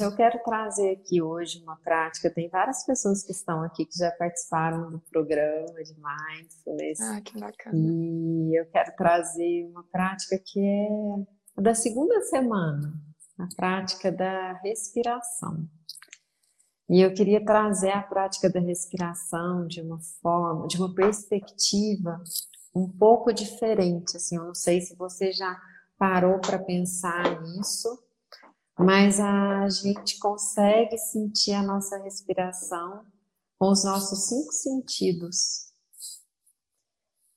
Eu quero trazer aqui hoje uma prática. Tem várias pessoas que estão aqui que já participaram do programa de Mindfulness. Ah, que bacana. E eu quero trazer uma prática que é da segunda semana, a prática da respiração. E eu queria trazer a prática da respiração de uma forma, de uma perspectiva um pouco diferente. Assim, eu não sei se você já parou para pensar nisso mas a gente consegue sentir a nossa respiração com os nossos cinco sentidos.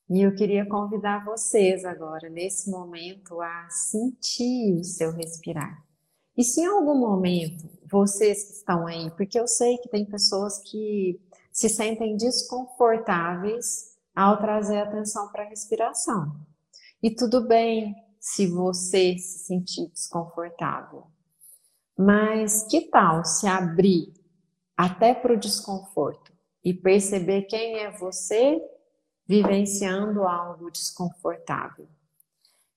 E eu queria convidar vocês agora, nesse momento, a sentir o seu respirar. E se em algum momento, vocês que estão aí, porque eu sei que tem pessoas que se sentem desconfortáveis ao trazer atenção para a respiração. E tudo bem se você se sentir desconfortável. Mas que tal se abrir até para o desconforto e perceber quem é você vivenciando algo desconfortável?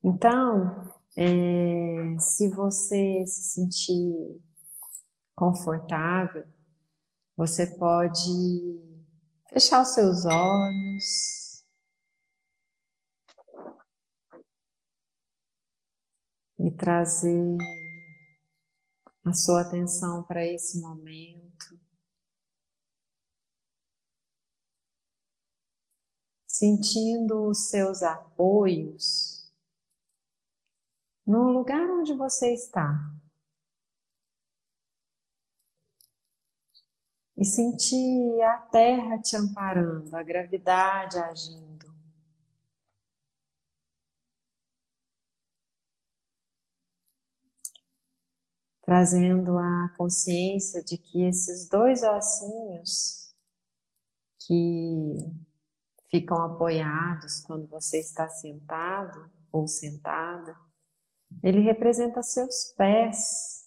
Então, é, se você se sentir confortável, você pode fechar os seus olhos e trazer a sua atenção para esse momento. Sentindo os seus apoios no lugar onde você está. E sentir a terra te amparando, a gravidade agindo. Trazendo a consciência de que esses dois ossinhos que ficam apoiados quando você está sentado ou sentada, ele representa seus pés.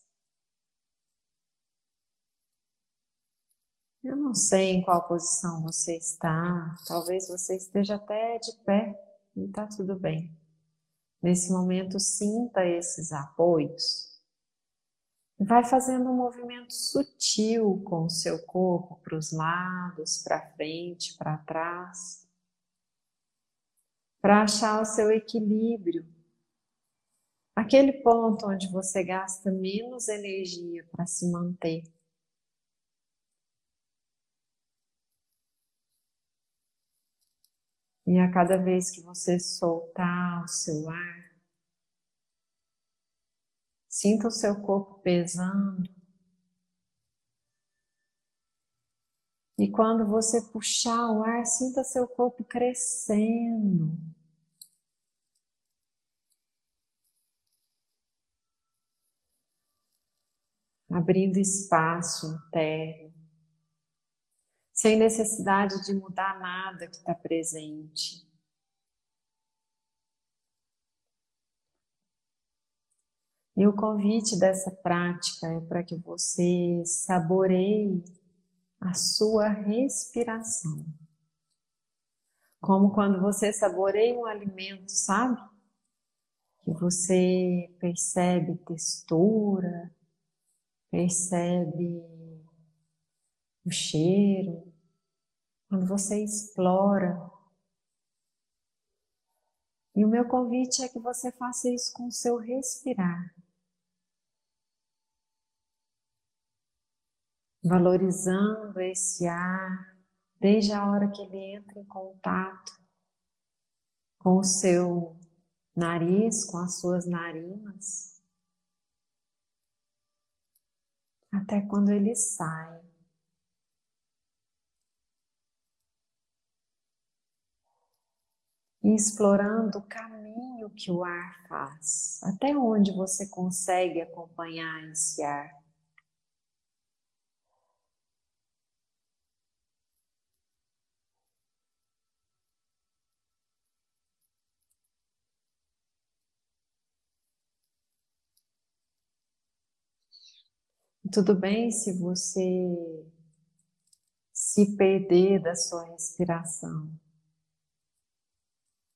Eu não sei em qual posição você está, talvez você esteja até de pé e está tudo bem. Nesse momento, sinta esses apoios Vai fazendo um movimento sutil com o seu corpo para os lados, para frente, para trás, para achar o seu equilíbrio. Aquele ponto onde você gasta menos energia para se manter. E a cada vez que você soltar o seu ar, Sinta o seu corpo pesando. E quando você puxar o ar, sinta seu corpo crescendo. Abrindo espaço interno, sem necessidade de mudar nada que está presente. E o convite dessa prática é para que você saboreie a sua respiração. Como quando você saboreia um alimento, sabe? Que você percebe textura, percebe o cheiro. Quando você explora. E o meu convite é que você faça isso com o seu respirar. Valorizando esse ar desde a hora que ele entra em contato com o seu nariz, com as suas narinas, até quando ele sai. E explorando o caminho que o ar faz, até onde você consegue acompanhar esse ar. Tudo bem se você se perder da sua respiração,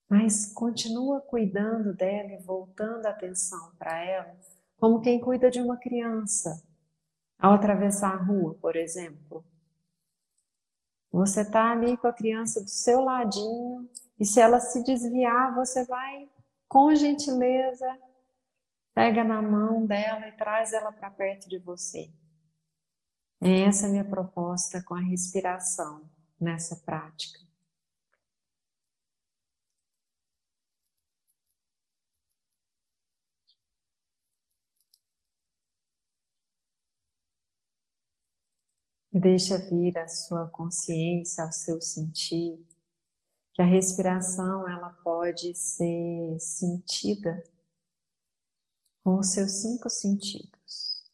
mas continua cuidando dela e voltando a atenção para ela, como quem cuida de uma criança, Ao atravessar a rua, por exemplo, você está ali com a criança do seu ladinho e se ela se desviar, você vai com gentileza, pega na mão dela e traz ela para perto de você. É essa a minha proposta com a respiração nessa prática. Deixa vir a sua consciência, ao seu sentir, que a respiração ela pode ser sentida com os seus cinco sentidos.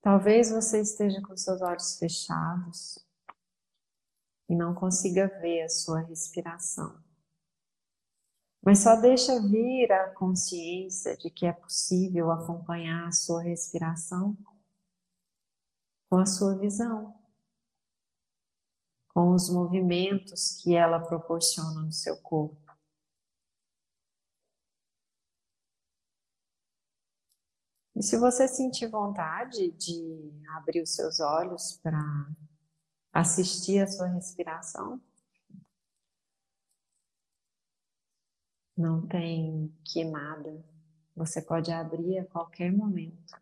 Talvez você esteja com seus olhos fechados e não consiga ver a sua respiração. Mas só deixa vir a consciência de que é possível acompanhar a sua respiração com a sua visão, com os movimentos que ela proporciona no seu corpo. E se você sentir vontade de abrir os seus olhos para assistir a sua respiração, não tem que nada. Você pode abrir a qualquer momento.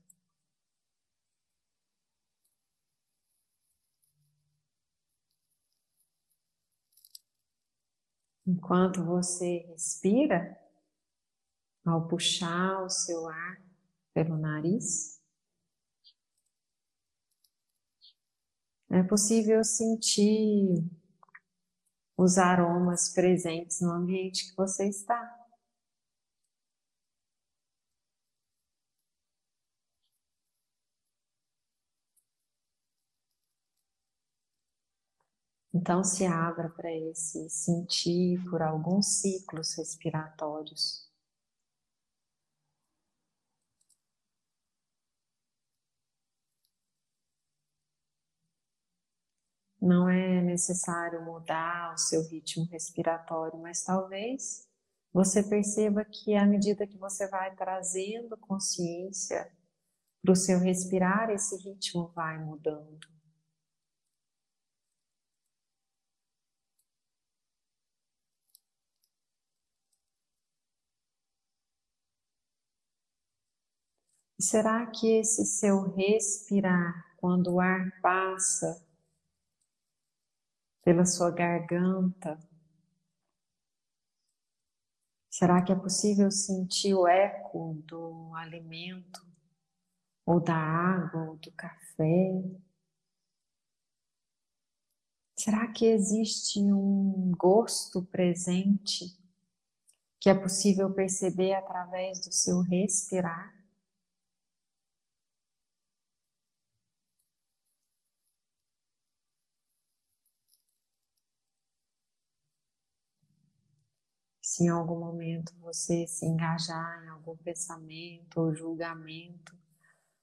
Enquanto você respira, ao puxar o seu ar pelo nariz, é possível sentir os aromas presentes no ambiente que você está. Então se abra para esse sentir por alguns ciclos respiratórios. Não é necessário mudar o seu ritmo respiratório, mas talvez você perceba que à medida que você vai trazendo consciência para o seu respirar, esse ritmo vai mudando. será que esse seu respirar, quando o ar passa pela sua garganta. Será que é possível sentir o eco do alimento, ou da água, ou do café? Será que existe um gosto presente que é possível perceber através do seu respirar? Se em algum momento você se engajar em algum pensamento ou julgamento,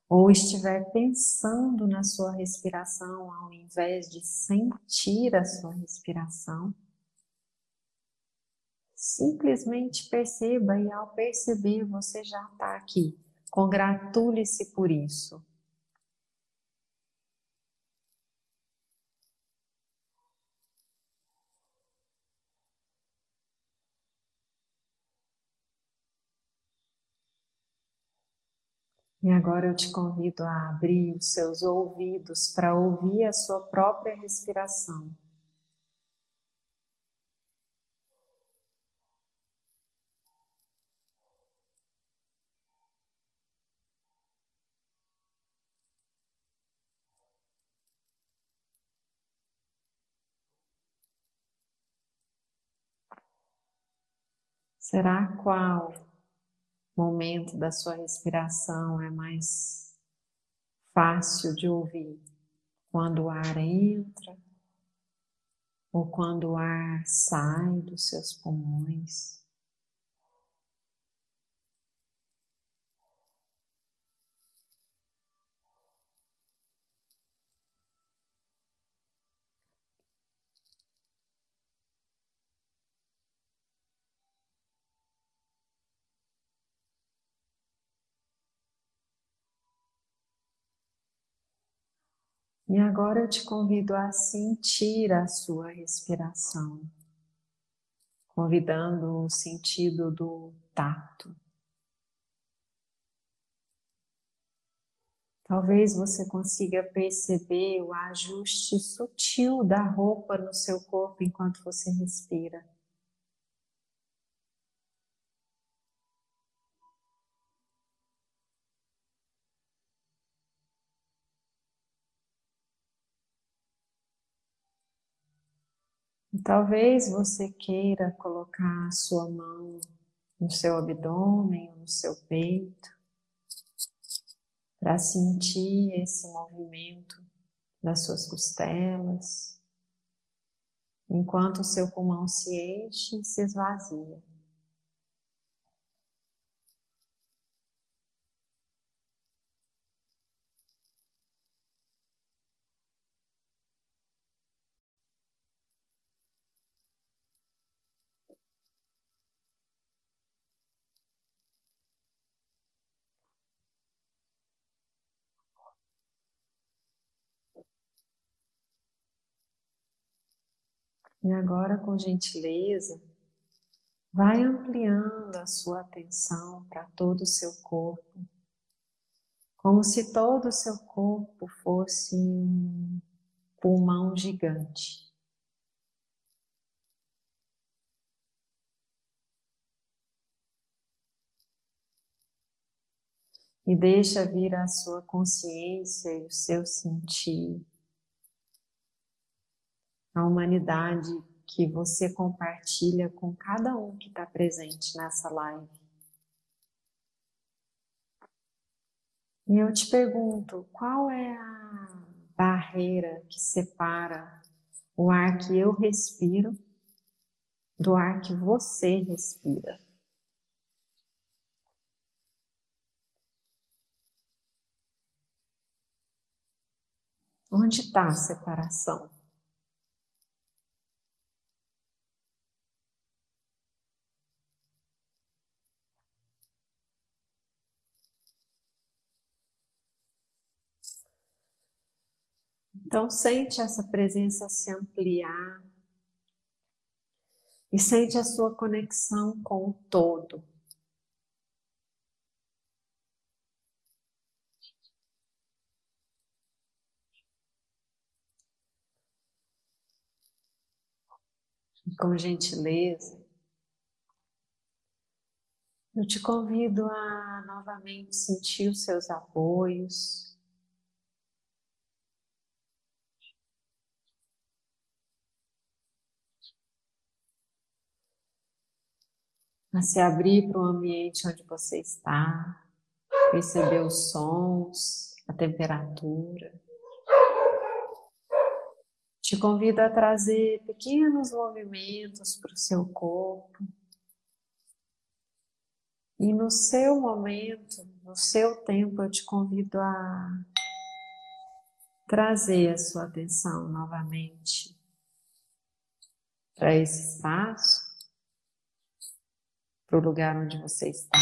ou estiver pensando na sua respiração ao invés de sentir a sua respiração, simplesmente perceba e ao perceber você já está aqui. Congratule-se por isso. E agora eu te convido a abrir os seus ouvidos para ouvir a sua própria respiração. Será qual momento da sua respiração é mais fácil de ouvir quando o ar entra ou quando o ar sai dos seus pulmões. E agora eu te convido a sentir a sua respiração, convidando o sentido do tato. Talvez você consiga perceber o ajuste sutil da roupa no seu corpo enquanto você respira. Talvez você queira colocar a sua mão no seu abdômen, no seu peito, para sentir esse movimento das suas costelas, enquanto o seu pulmão se enche e se esvazia. E agora, com gentileza, vai ampliando a sua atenção para todo o seu corpo, como se todo o seu corpo fosse um pulmão gigante. E deixa vir a sua consciência e o seu sentir a humanidade que você compartilha com cada um que está presente nessa live. E eu te pergunto, qual é a barreira que separa o ar que eu respiro do ar que você respira? Onde está a separação? Então, sente essa presença se ampliar e sente a sua conexão com o todo. E com gentileza, eu te convido a novamente sentir os seus apoios. A se abrir para o ambiente onde você está, perceber os sons, a temperatura. Te convido a trazer pequenos movimentos para o seu corpo. E no seu momento, no seu tempo, eu te convido a trazer a sua atenção novamente para esse espaço para o lugar onde você está.